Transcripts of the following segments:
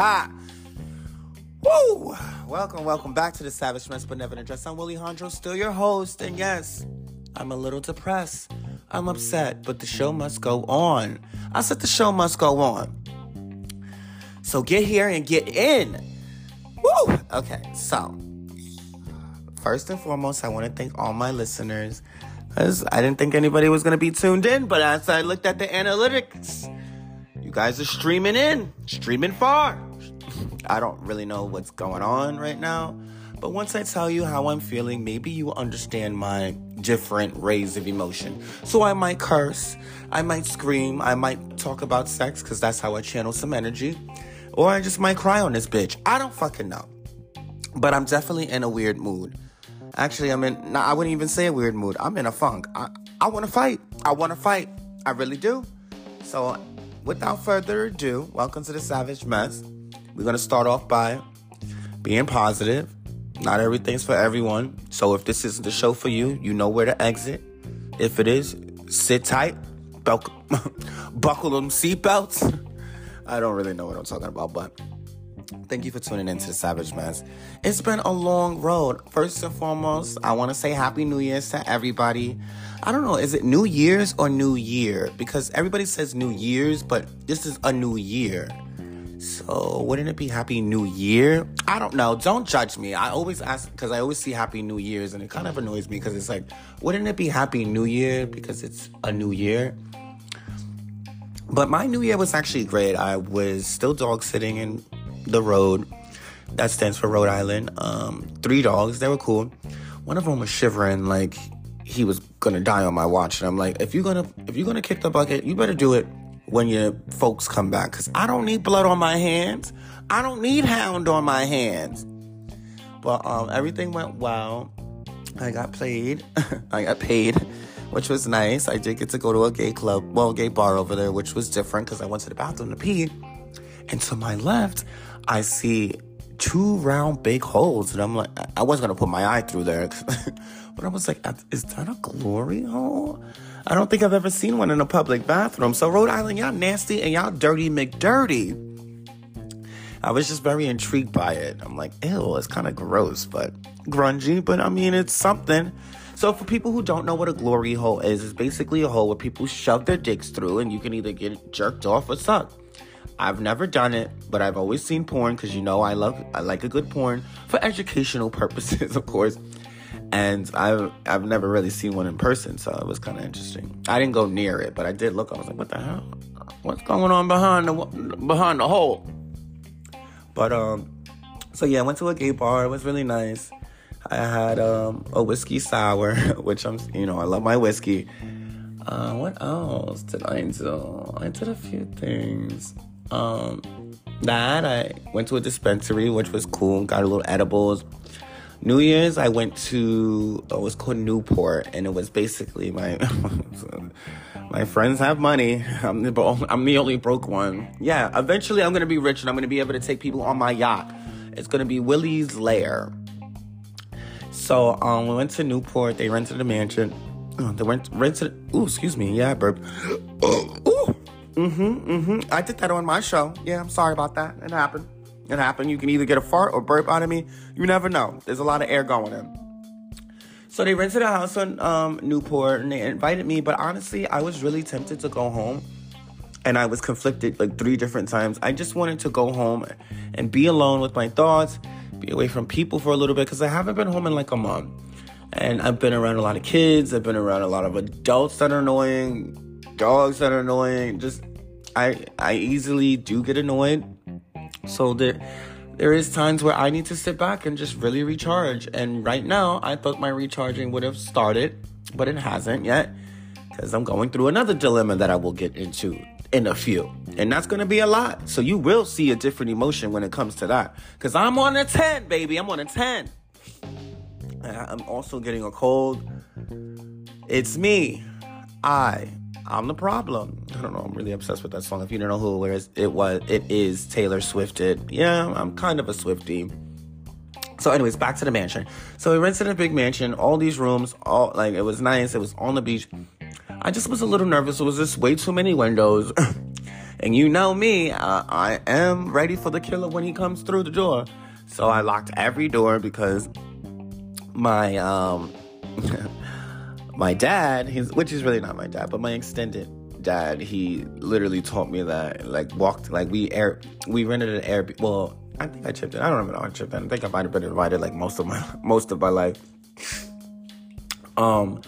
Woo! Welcome, welcome back to the Savage Mess But Never Address. I'm Willie Hondro, still your host, and yes, I'm a little depressed. I'm upset, but the show must go on. I said the show must go on. So get here and get in. Woo! Okay, so first and foremost, I want to thank all my listeners because I didn't think anybody was going to be tuned in, but as I looked at the analytics, you guys are streaming in, streaming far. I don't really know what's going on right now, but once I tell you how I'm feeling, maybe you understand my different rays of emotion. So I might curse, I might scream, I might talk about sex because that's how I channel some energy, or I just might cry on this bitch. I don't fucking know. But I'm definitely in a weird mood. Actually, I'm in, nah, I wouldn't even say a weird mood. I'm in a funk. I, I want to fight. I want to fight. I really do. So, without further ado, welcome to the Savage Mess. We're going to start off by being positive. Not everything's for everyone. So, if this isn't the show for you, you know where to exit. If it is, sit tight, buckle, them seatbelts. I don't really know what I'm talking about, but Thank you for tuning in to the Savage Mess. It's been a long road. First and foremost, I want to say Happy New Year's to everybody. I don't know, is it New Year's or New Year? Because everybody says New Year's, but this is a new year. So wouldn't it be Happy New Year? I don't know. Don't judge me. I always ask because I always see Happy New Year's, and it kind of annoys me because it's like, wouldn't it be Happy New Year because it's a new year? But my New Year was actually great. I was still dog sitting in the road. That stands for Rhode Island. Um, three dogs. They were cool. One of them was shivering like he was gonna die on my watch, and I'm like, if you're gonna if you're gonna kick the bucket, you better do it when your folks come back, cause I don't need blood on my hands. I don't need hound on my hands. But um, everything went well. I got played. I got paid, which was nice. I did get to go to a gay club, well, gay bar over there, which was different because I went to the bathroom to pee. And to my left, I see two round big holes. And I'm like, I wasn't going to put my eye through there. but I was like, is that a glory hole? I don't think I've ever seen one in a public bathroom. So, Rhode Island, y'all nasty and y'all dirty McDirty. I was just very intrigued by it. I'm like, ew, it's kind of gross, but grungy, but I mean, it's something. So, for people who don't know what a glory hole is, it's basically a hole where people shove their dicks through and you can either get jerked off or sucked. I've never done it, but I've always seen porn because you know I love I like a good porn for educational purposes, of course. And I've I've never really seen one in person, so it was kind of interesting. I didn't go near it, but I did look. I was like, "What the hell? What's going on behind the behind the hole?" But um, so yeah, I went to a gay bar. It was really nice. I had um a whiskey sour, which I'm you know I love my whiskey. Uh, what else did I do? I did a few things. Um, that I went to a dispensary, which was cool. Got a little edibles. New Year's, I went to oh, it was called Newport, and it was basically my my friends have money. I'm the I'm the only broke one. Yeah, eventually I'm gonna be rich, and I'm gonna be able to take people on my yacht. It's gonna be Willie's Lair. So um, we went to Newport. They rented a mansion. Oh, they went rented. Ooh, excuse me. Yeah, burp. Ooh. Mm-hmm, mm-hmm. I did that on my show. Yeah, I'm sorry about that. It happened. It happened. You can either get a fart or burp out of me. You never know. There's a lot of air going in. So they rented a house on um, Newport and they invited me, but honestly, I was really tempted to go home. And I was conflicted like three different times. I just wanted to go home and be alone with my thoughts, be away from people for a little bit because I haven't been home in like a month. And I've been around a lot of kids, I've been around a lot of adults that are annoying, dogs that are annoying. Just I I easily do get annoyed. So there there is times where I need to sit back and just really recharge. And right now, I thought my recharging would have started, but it hasn't yet because I'm going through another dilemma that I will get into in a few. And that's going to be a lot. So you will see a different emotion when it comes to that. Because I'm on a 10, baby. I'm on a 10. I'm also getting a cold. It's me. I I'm the problem. I don't know. I'm really obsessed with that song. If you don't know who it is, it was it is Taylor Swifted. Yeah, I'm kind of a Swifty. So, anyways, back to the mansion. So we rented a big mansion, all these rooms, all like it was nice. It was on the beach. I just was a little nervous. It was just way too many windows. And you know me, uh, I am ready for the killer when he comes through the door. So I locked every door because my um my dad, he's which is really not my dad, but my extended dad, he literally taught me that. Like walked like we air we rented an air well, I think I chipped in. I don't remember I chipped in. I think I might have been invited like most of my most of my life. Um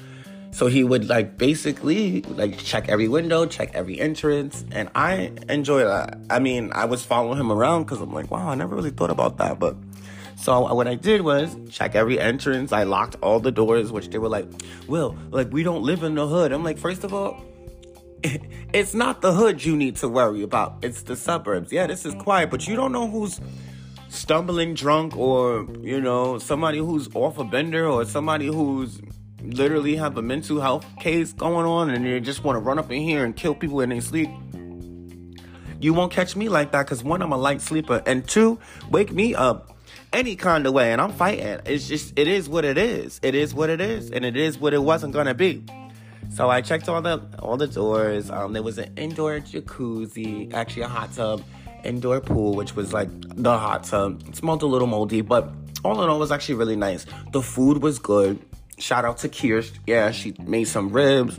so he would like basically like check every window, check every entrance, and I enjoy that. I mean, I was following him around because I'm like, wow, I never really thought about that. But so uh, what I did was check every entrance. I locked all the doors, which they were like, "Well, like we don't live in the hood. I'm like, first of all, it's not the hood you need to worry about. It's the suburbs. Yeah, this is quiet, but you don't know who's stumbling drunk or, you know, somebody who's off a bender or somebody who's literally have a mental health case going on and they just want to run up in here and kill people in their sleep, you won't catch me like that because one, I'm a light sleeper, and two, wake me up any kind of way and I'm fighting. It's just, it is what it is. It is what it is, and it is what it wasn't gonna be. So I checked all the all the doors. Um, there was an indoor jacuzzi, actually a hot tub, indoor pool, which was like the hot tub. It smelled a little moldy, but all in all, was actually really nice. The food was good. Shout out to Kirst. Yeah, she made some ribs.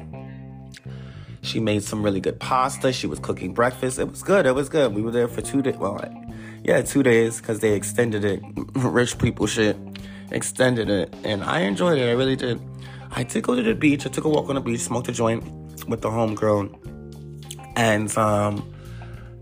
She made some really good pasta. She was cooking breakfast. It was good. It was good. We were there for two days. Well, yeah, two days because they extended it. Rich people shit. Extended it. And I enjoyed it. I really did. I did go to the beach. I took a walk on the beach, smoked a joint with the homegirl. And um,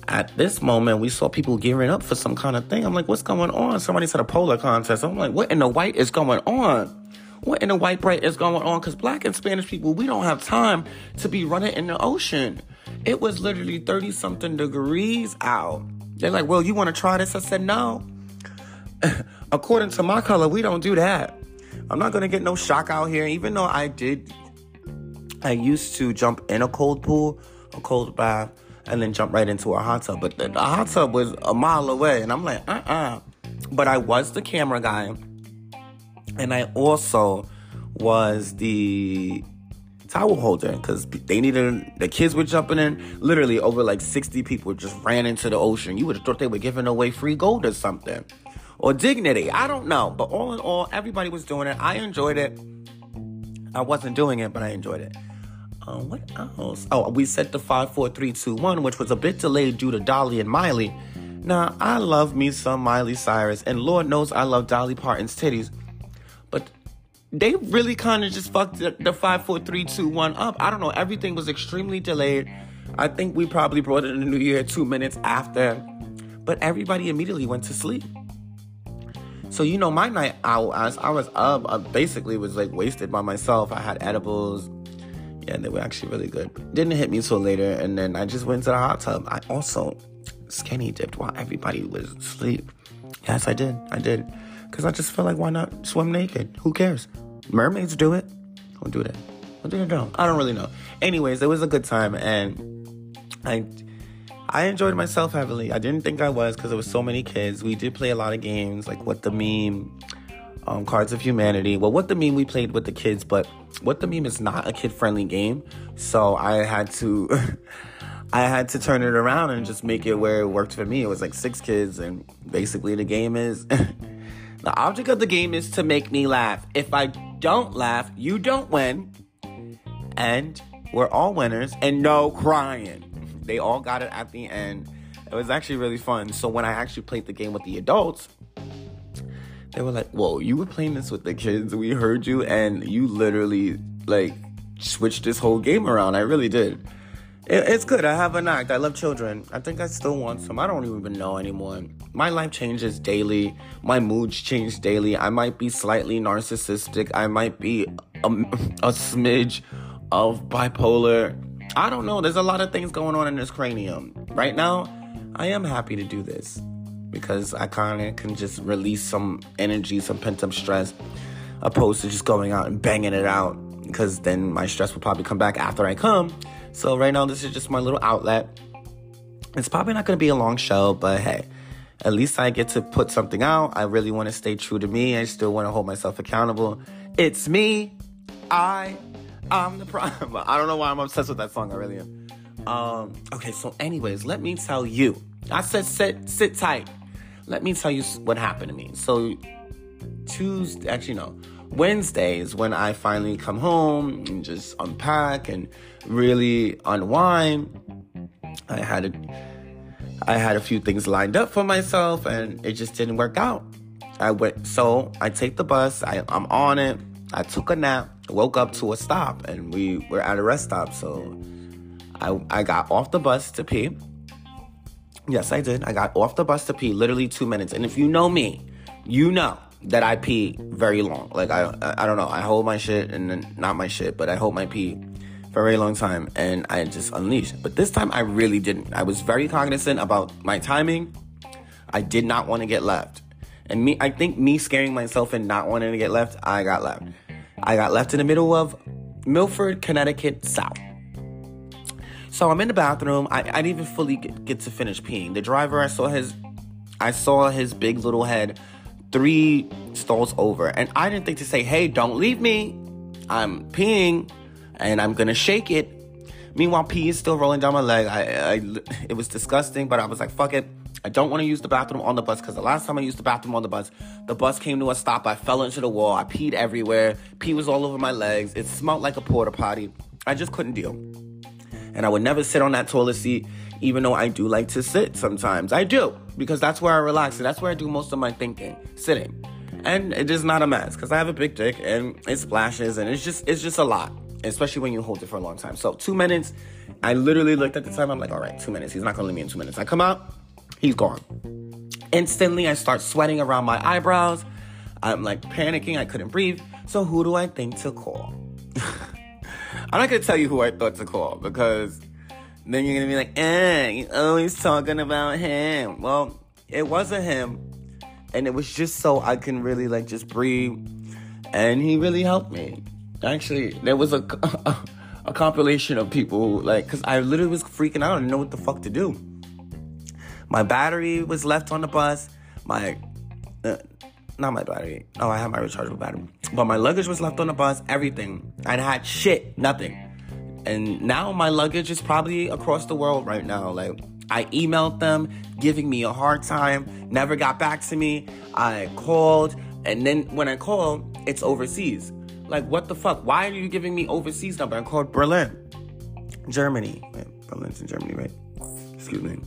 at this moment, we saw people gearing up for some kind of thing. I'm like, what's going on? Somebody said a polar contest. I'm like, what in the white is going on? What in the white bright is going on? Because black and Spanish people, we don't have time to be running in the ocean. It was literally 30 something degrees out. They're like, well, you want to try this? I said, no. According to my color, we don't do that. I'm not going to get no shock out here. Even though I did, I used to jump in a cold pool, a cold bath, and then jump right into a hot tub. But the, the hot tub was a mile away. And I'm like, uh uh-uh. uh But I was the camera guy and I also was the towel holder because they needed the kids were jumping in. Literally over like 60 people just ran into the ocean. You would have thought they were giving away free gold or something. Or dignity. I don't know. But all in all everybody was doing it. I enjoyed it. I wasn't doing it but i enjoyed it. Um, what else? Oh we set the 54321 which was a bit delayed due to dolly and miley. Now i love me some miley cyrus. And lord knows i love dolly parton's titties they really kind of just fucked the, the five, four, three, two, one up. I don't know. Everything was extremely delayed. I think we probably brought in the new year two minutes after, but everybody immediately went to sleep. So you know, my night out as I was up, I basically was like wasted by myself. I had edibles. Yeah, they were actually really good. Didn't hit me till later, and then I just went to the hot tub. I also skinny dipped while everybody was asleep. Yes, I did. I did. Because I just feel like why not swim naked? Who cares? Mermaids do it. Don't do that. What do you know? I don't really know. Anyways, it was a good time and I I enjoyed myself heavily. I didn't think I was because there was so many kids. We did play a lot of games like what the meme, um, Cards of Humanity. Well, what the meme we played with the kids, but what the meme is not a kid friendly game. So I had to I had to turn it around and just make it where it worked for me. It was like six kids and basically the game is The object of the game is to make me laugh. If I don't laugh, you don't win. And we're all winners and no crying. They all got it at the end. It was actually really fun. So when I actually played the game with the adults, they were like, Whoa, you were playing this with the kids. We heard you and you literally like switched this whole game around. I really did. It, it's good. I have a knack. I love children. I think I still want some. I don't even know anymore. My life changes daily. My moods change daily. I might be slightly narcissistic. I might be a, a smidge of bipolar. I don't know. There's a lot of things going on in this cranium. Right now, I am happy to do this because I kind of can just release some energy, some pent up stress, opposed to just going out and banging it out because then my stress will probably come back after I come so right now, this is just my little outlet. It's probably not going to be a long show, but hey, at least I get to put something out. I really want to stay true to me. I still want to hold myself accountable. It's me. I. I'm the problem. I don't know why I'm obsessed with that song. I really am. Um, okay, so anyways, let me tell you. I said sit sit tight. Let me tell you what happened to me. So Tuesday, actually no, Wednesday is when I finally come home and just unpack and really unwind. I had a, I had a few things lined up for myself and it just didn't work out. I went so I take the bus, I, I'm on it. I took a nap, woke up to a stop, and we were at a rest stop. So I I got off the bus to pee. Yes, I did. I got off the bus to pee literally two minutes. And if you know me, you know that I pee very long. Like I I don't know. I hold my shit and then not my shit, but I hold my pee for a very long time and I just unleashed. But this time I really didn't. I was very cognizant about my timing. I did not want to get left. And me I think me scaring myself and not wanting to get left, I got left. I got left in the middle of Milford, Connecticut South. So I'm in the bathroom. I, I didn't even fully get, get to finish peeing. The driver, I saw his, I saw his big little head three stalls over, and I didn't think to say, "Hey, don't leave me. I'm peeing, and I'm gonna shake it." Meanwhile, pee is still rolling down my leg. I, I it was disgusting, but I was like, "Fuck it." I don't want to use the bathroom on the bus because the last time I used the bathroom on the bus, the bus came to a stop. I fell into the wall. I peed everywhere. Pee was all over my legs. It smelled like a porta potty. I just couldn't deal. And I would never sit on that toilet seat, even though I do like to sit sometimes. I do, because that's where I relax and that's where I do most of my thinking, sitting. And it is not a mess, because I have a big dick and it splashes and it's just it's just a lot. Especially when you hold it for a long time. So two minutes, I literally looked at the time, I'm like, all right, two minutes. He's not gonna leave me in two minutes. I come out, he's gone. Instantly I start sweating around my eyebrows. I'm like panicking, I couldn't breathe. So who do I think to call? I'm not gonna tell you who I thought to call because then you're gonna be like, eh, you're always talking about him. Well, it wasn't him, and it was just so I can really like just breathe, and he really helped me. Actually, there was a a, a compilation of people like, cause I literally was freaking out and know what the fuck to do. My battery was left on the bus. My uh, not my battery. Oh, I have my rechargeable battery. But my luggage was left on the bus, everything. I had shit, nothing. And now my luggage is probably across the world right now. Like, I emailed them, giving me a hard time, never got back to me. I called, and then when I called, it's overseas. Like, what the fuck? Why are you giving me overseas number? I called Berlin, Germany. Wait, Berlin's in Germany, right? Excuse me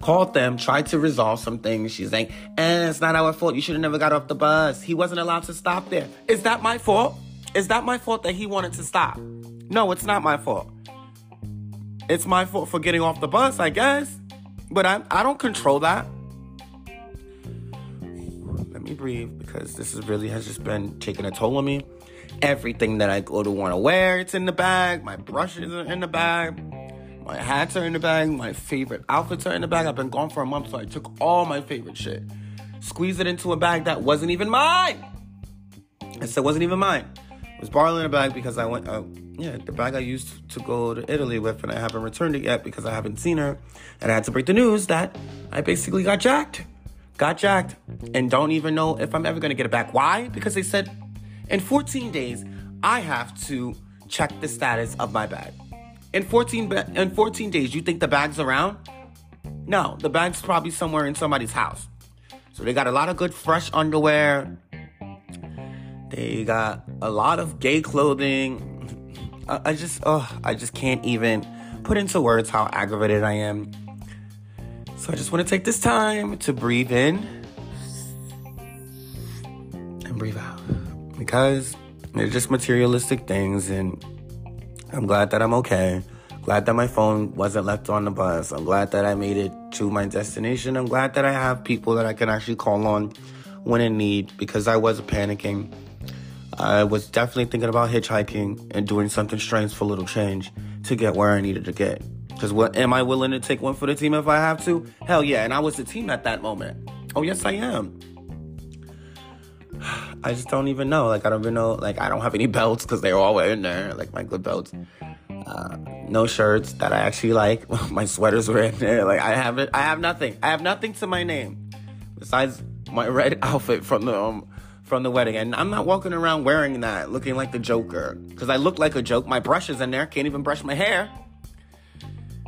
called them, tried to resolve some things. She's like, eh, it's not our fault. You should have never got off the bus. He wasn't allowed to stop there. Is that my fault? Is that my fault that he wanted to stop? No, it's not my fault. It's my fault for getting off the bus, I guess. But I, I don't control that. Let me breathe because this is really has just been taking a toll on me. Everything that I go to want to wear, it's in the bag. My brushes are in the bag. My hats are in the bag. My favorite outfits are in the bag. I've been gone for a month, so I took all my favorite shit, squeezed it into a bag that wasn't even mine. I said wasn't even mine. It was borrowing a bag because I went. Uh, yeah, the bag I used to go to Italy with, and I haven't returned it yet because I haven't seen her, and I had to break the news that I basically got jacked, got jacked, and don't even know if I'm ever gonna get it back. Why? Because they said in 14 days I have to check the status of my bag. In 14 ba- in 14 days, you think the bag's around? No, the bag's probably somewhere in somebody's house. So they got a lot of good fresh underwear. They got a lot of gay clothing. I, just oh, I just can't even put into words how aggravated I am. So I just want to take this time to breathe in and breathe out because they're just materialistic things and I'm glad that I'm okay. Glad that my phone wasn't left on the bus. I'm glad that I made it to my destination. I'm glad that I have people that I can actually call on when in need because I was panicking. I was definitely thinking about hitchhiking and doing something strange for a little change to get where I needed to get. Because what am I willing to take one for the team if I have to? Hell yeah, and I was the team at that moment. Oh yes, I am. I just don't even know. Like I don't even know. Like I don't have any belts because they're all in there. Like my good belts. Uh, no shirts that I actually like. my sweaters were in there. Like I have it. I have nothing. I have nothing to my name besides my red outfit from the um, from the wedding. And I'm not walking around wearing that, looking like the Joker. Because I look like a joke. My brush is in there. Can't even brush my hair.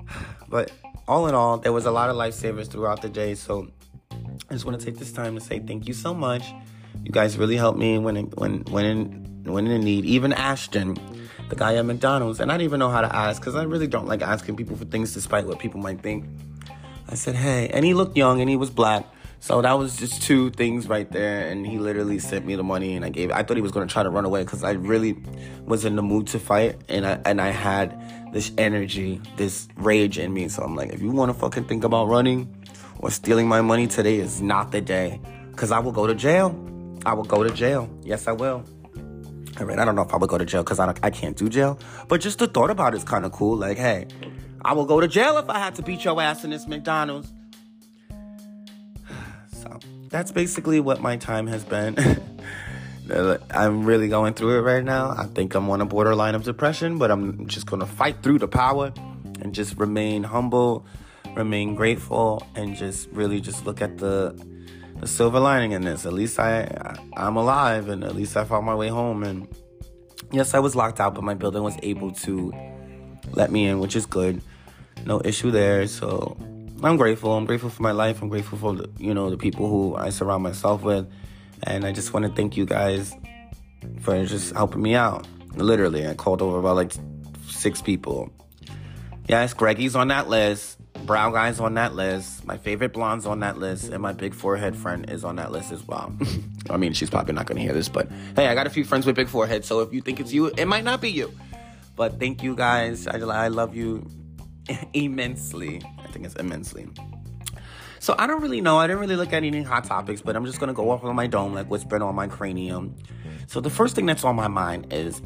but all in all, there was a lot of lifesavers throughout the day. So I just want to take this time to say thank you so much. You guys really helped me when when when in when in need. Even Ashton, the guy at McDonald's, and I didn't even know how to ask because I really don't like asking people for things despite what people might think. I said, "Hey," and he looked young and he was black. So that was just two things right there, and he literally sent me the money, and I gave. I thought he was gonna try to run away because I really was in the mood to fight, and I and I had this energy, this rage in me. So I'm like, if you want to fucking think about running or stealing my money, today is not the day, because I will go to jail. I will go to jail. Yes, I will. I mean, I don't know if I would go to jail because I don't, I can't do jail, but just the thought about it is kind of cool. Like, hey, I will go to jail if I had to beat your ass in this McDonald's that's basically what my time has been. I'm really going through it right now. I think I'm on a borderline of depression, but I'm just going to fight through the power and just remain humble, remain grateful, and just really just look at the the silver lining in this. At least I, I I'm alive, and at least I found my way home. And yes, I was locked out, but my building was able to let me in, which is good. No issue there. So I'm grateful. I'm grateful for my life. I'm grateful for the, you know the people who I surround myself with, and I just want to thank you guys for just helping me out. Literally, I called over about like six people. Yes, Greggy's on that list. Brown guy's on that list. My favorite blonde's on that list, and my big forehead friend is on that list as well. I mean, she's probably not gonna hear this, but hey, I got a few friends with big foreheads, so if you think it's you, it might not be you. But thank you guys. I, I love you immensely. I think it's immensely. So I don't really know. I didn't really look at any hot topics, but I'm just gonna go off on my dome, like what's been on my cranium. So the first thing that's on my mind is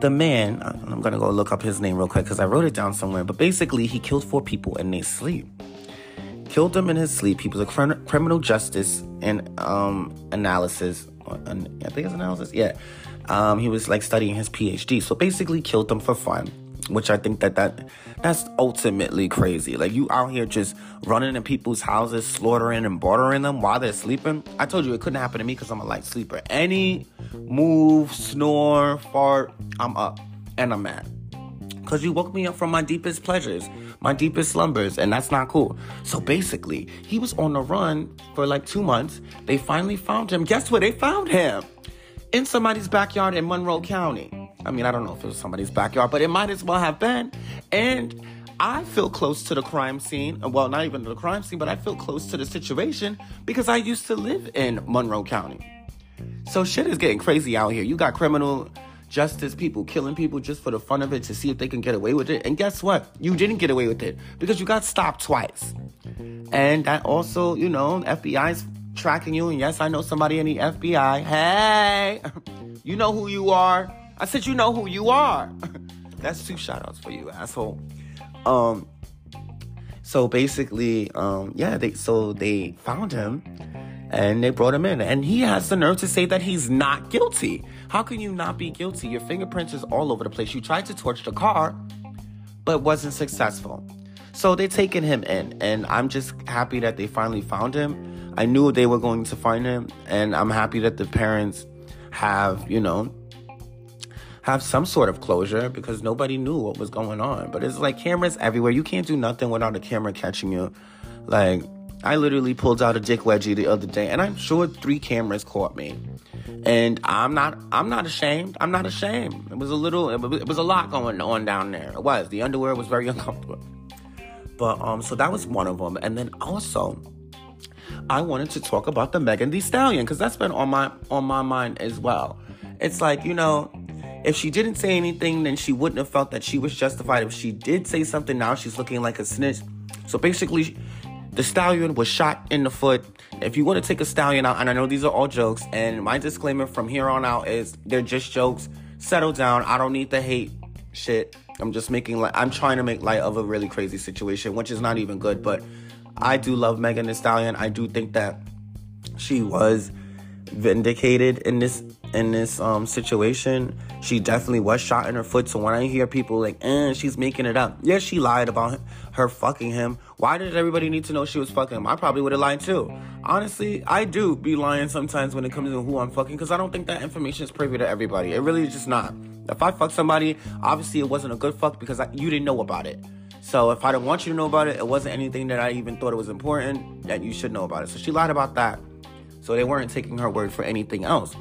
the man. I'm gonna go look up his name real quick because I wrote it down somewhere. But basically, he killed four people in their sleep. Killed them in his sleep. He was a cr- criminal justice and um, analysis. I think it's analysis. Yeah. Um, he was like studying his PhD. So basically, killed them for fun which I think that that that's ultimately crazy. Like you out here just running in people's houses, slaughtering and bartering them while they're sleeping. I told you it couldn't happen to me because I'm a light sleeper. Any move, snore, fart, I'm up and I'm mad. Cause you woke me up from my deepest pleasures, my deepest slumbers, and that's not cool. So basically, he was on the run for like two months. They finally found him. Guess where they found him? In somebody's backyard in Monroe County. I mean, I don't know if it was somebody's backyard, but it might as well have been. And I feel close to the crime scene. Well, not even the crime scene, but I feel close to the situation because I used to live in Monroe County. So shit is getting crazy out here. You got criminal justice people killing people just for the fun of it to see if they can get away with it. And guess what? You didn't get away with it because you got stopped twice. And that also, you know, FBI's tracking you. And yes, I know somebody in the FBI. Hey, you know who you are. I said, you know who you are. That's two shout outs for you, asshole. Um, so basically, um, yeah, they so they found him and they brought him in. And he has the nerve to say that he's not guilty. How can you not be guilty? Your fingerprints is all over the place. You tried to torch the car, but wasn't successful. So they're taking him in, and I'm just happy that they finally found him. I knew they were going to find him, and I'm happy that the parents have, you know, have some sort of closure because nobody knew what was going on. But it's like cameras everywhere. You can't do nothing without a camera catching you. Like, I literally pulled out a dick wedgie the other day, and I'm sure three cameras caught me. And I'm not, I'm not ashamed. I'm not ashamed. It was a little, it was a lot going on down there. It was. The underwear was very uncomfortable. But um, so that was one of them, and then also, I wanted to talk about the Megan Thee Stallion because that's been on my on my mind as well. It's like you know, if she didn't say anything, then she wouldn't have felt that she was justified. If she did say something, now she's looking like a snitch. So basically, the stallion was shot in the foot. If you want to take a stallion out, and I know these are all jokes, and my disclaimer from here on out is they're just jokes. Settle down. I don't need the hate shit. I'm just making like I'm trying to make light of a really crazy situation, which is not even good. But I do love Megan Thee Stallion. I do think that she was vindicated in this in this um situation. She definitely was shot in her foot. So when I hear people like, eh, she's making it up. Yeah, she lied about her fucking him. Why did everybody need to know she was fucking him? I probably would have lied too. Honestly, I do be lying sometimes when it comes to who I'm fucking because I don't think that information is privy to everybody. It really is just not. If I fuck somebody, obviously it wasn't a good fuck because I, you didn't know about it. So if I didn't want you to know about it, it wasn't anything that I even thought it was important that you should know about it. So she lied about that. So they weren't taking her word for anything else.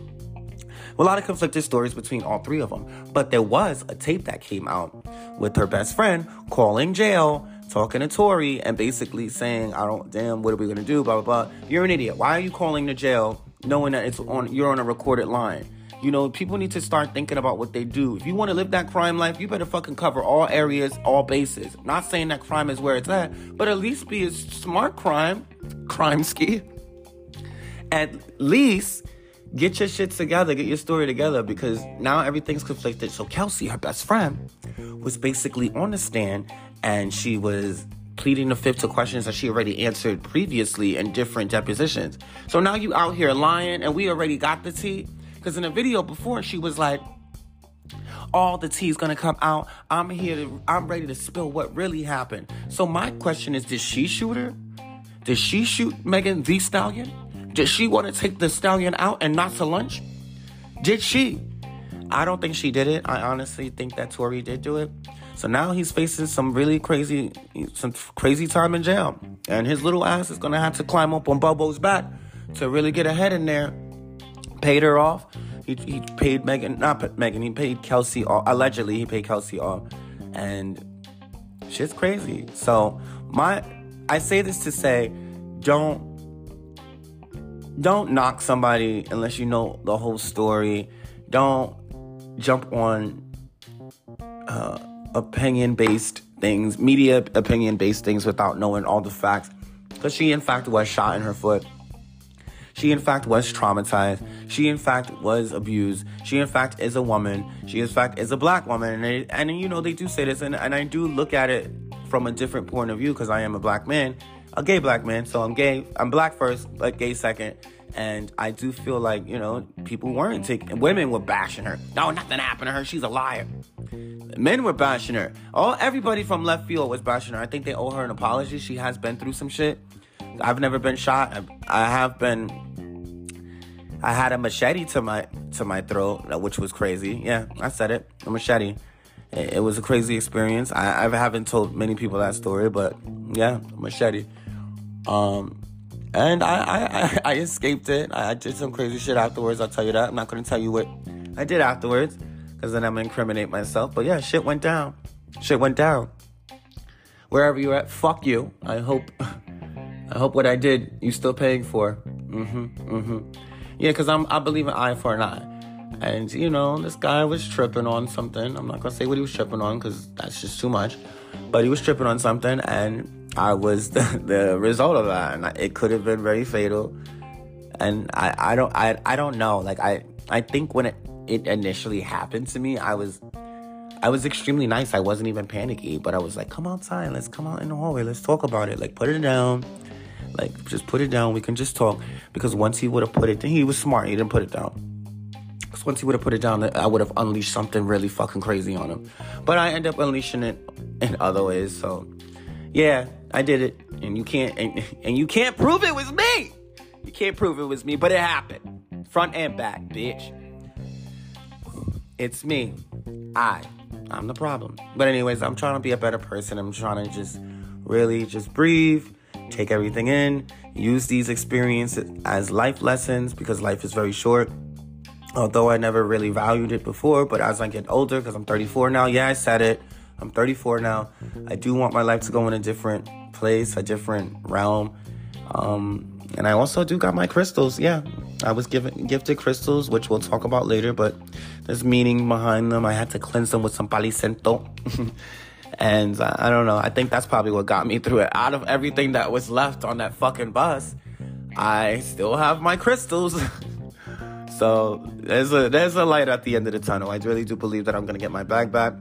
A lot of conflicted stories between all three of them. But there was a tape that came out with her best friend calling jail, talking to Tory, and basically saying, I don't, damn, what are we gonna do? Blah, blah, blah. You're an idiot. Why are you calling the jail knowing that it's on, you're on a recorded line? You know, people need to start thinking about what they do. If you want to live that crime life, you better fucking cover all areas, all bases. Not saying that crime is where it's at, but at least be a smart crime, crime ski. At least get your shit together, get your story together because now everything's conflicted. So Kelsey, her best friend, was basically on the stand and she was pleading the fifth to questions that she already answered previously in different depositions. So now you out here lying and we already got the tea. Because in a video before, she was like, all the tea is gonna come out. I'm here to, I'm ready to spill what really happened. So my question is, did she shoot her? Did she shoot Megan Thee Stallion? Did she want to take the stallion out and not to lunch? Did she? I don't think she did it. I honestly think that Tory did do it. So now he's facing some really crazy, some crazy time in jail, and his little ass is gonna have to climb up on Bobo's back to really get ahead in there paid her off. He, he paid Megan, not Megan, he paid Kelsey off. Allegedly, he paid Kelsey off. And shit's crazy. So, my, I say this to say, don't, don't knock somebody unless you know the whole story. Don't jump on uh, opinion based things, media opinion based things without knowing all the facts. Because she, in fact, was shot in her foot. She, in fact, was traumatized. She, in fact, was abused. She, in fact, is a woman. She, in fact, is a black woman. And, they, and you know, they do say this, and, and I do look at it from a different point of view because I am a black man, a gay black man. So I'm gay. I'm black first, but gay second. And I do feel like, you know, people weren't taking, women were bashing her. No, nothing happened to her. She's a liar. Men were bashing her. All everybody from left field was bashing her. I think they owe her an apology. She has been through some shit. I've never been shot. I have been I had a machete to my to my throat, which was crazy. Yeah, I said it. A machete. It, it was a crazy experience. I, I haven't told many people that story, but yeah, machete. Um, and I, I, I escaped it. I did some crazy shit afterwards. I'll tell you that. I'm not gonna tell you what I did afterwards, because then I'm gonna incriminate myself. But yeah, shit went down. Shit went down. Wherever you're at, fuck you. I hope. I hope what I did you still paying for. Mm-hmm. Mm-hmm. Yeah, because I'm I believe in eye for an eye. And you know, this guy was tripping on something. I'm not gonna say what he was tripping on because that's just too much. But he was tripping on something, and I was the, the result of that, and it could have been very fatal. And I, I don't I, I don't know. Like I I think when it, it initially happened to me, I was I was extremely nice. I wasn't even panicky, but I was like, "Come outside. Let's come out in the hallway. Let's talk about it. Like, put it down. Like, just put it down. We can just talk. Because once he would have put it, down, he was smart. He didn't put it down. Because once he would have put it down, I would have unleashed something really fucking crazy on him. But I end up unleashing it in other ways. So, yeah, I did it, and you can't, and, and you can't prove it was me. You can't prove it was me, but it happened, front and back, bitch. It's me. I. I'm the problem. But anyways, I'm trying to be a better person. I'm trying to just really just breathe take everything in, use these experiences as life lessons because life is very short. Although I never really valued it before, but as I get older, because I'm 34 now, yeah, I said it. I'm 34 now. I do want my life to go in a different place, a different realm. Um, and I also do got my crystals. Yeah, I was given gifted crystals, which we'll talk about later, but there's meaning behind them. I had to cleanse them with some Palo Santo. And I, I don't know. I think that's probably what got me through it. Out of everything that was left on that fucking bus, I still have my crystals. so there's a there's a light at the end of the tunnel. I really do believe that I'm gonna get my bag back.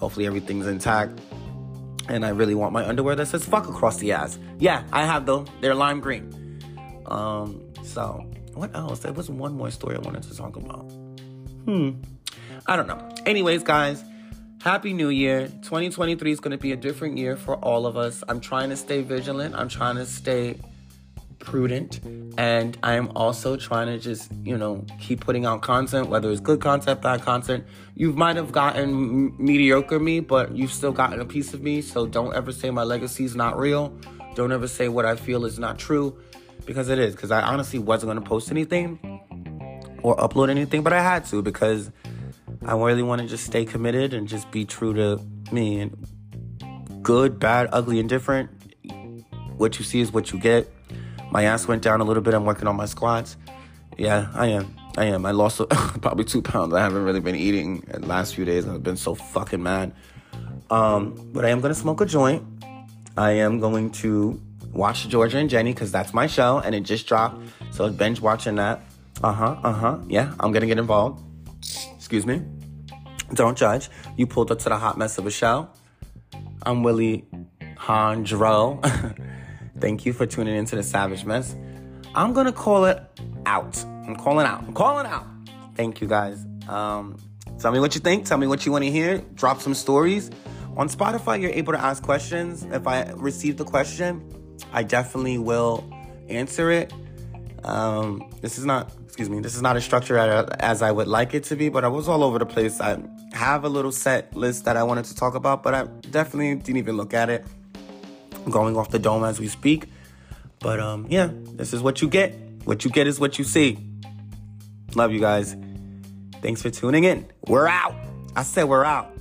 Hopefully everything's intact. And I really want my underwear that says fuck across the ass. Yeah, I have them. They're lime green. Um, so what else? There was one more story I wanted to talk about. Hmm. I don't know. Anyways, guys, Happy New Year. 2023 is going to be a different year for all of us. I'm trying to stay vigilant. I'm trying to stay prudent. And I am also trying to just, you know, keep putting out content, whether it's good content, bad content. You might have gotten mediocre me, but you've still gotten a piece of me. So don't ever say my legacy is not real. Don't ever say what I feel is not true because it is. Because I honestly wasn't going to post anything or upload anything, but I had to because I really want to just stay committed and just be true to me. And good, bad, ugly, indifferent. What you see is what you get. My ass went down a little bit. I'm working on my squats. Yeah, I am. I am. I lost probably two pounds. I haven't really been eating the last few days. I've been so fucking mad. Um, but I am gonna smoke a joint. I am going to watch Georgia and Ginny because that's my show and it just dropped. So binge watching that. Uh huh. Uh huh. Yeah, I'm gonna get involved. Excuse me. Don't judge. You pulled up to the hot mess of a show. I'm Willie Hondro. Thank you for tuning into the Savage Mess. I'm gonna call it out. I'm calling out. I'm calling out. Thank you guys. Um, tell me what you think. Tell me what you want to hear. Drop some stories. On Spotify, you're able to ask questions. If I receive the question, I definitely will answer it. Um, this is not, excuse me, this is not a structure as I would like it to be, but I was all over the place. I have a little set list that I wanted to talk about, but I definitely didn't even look at it going off the dome as we speak. But um, yeah, this is what you get. What you get is what you see. Love you guys. Thanks for tuning in. We're out. I said we're out.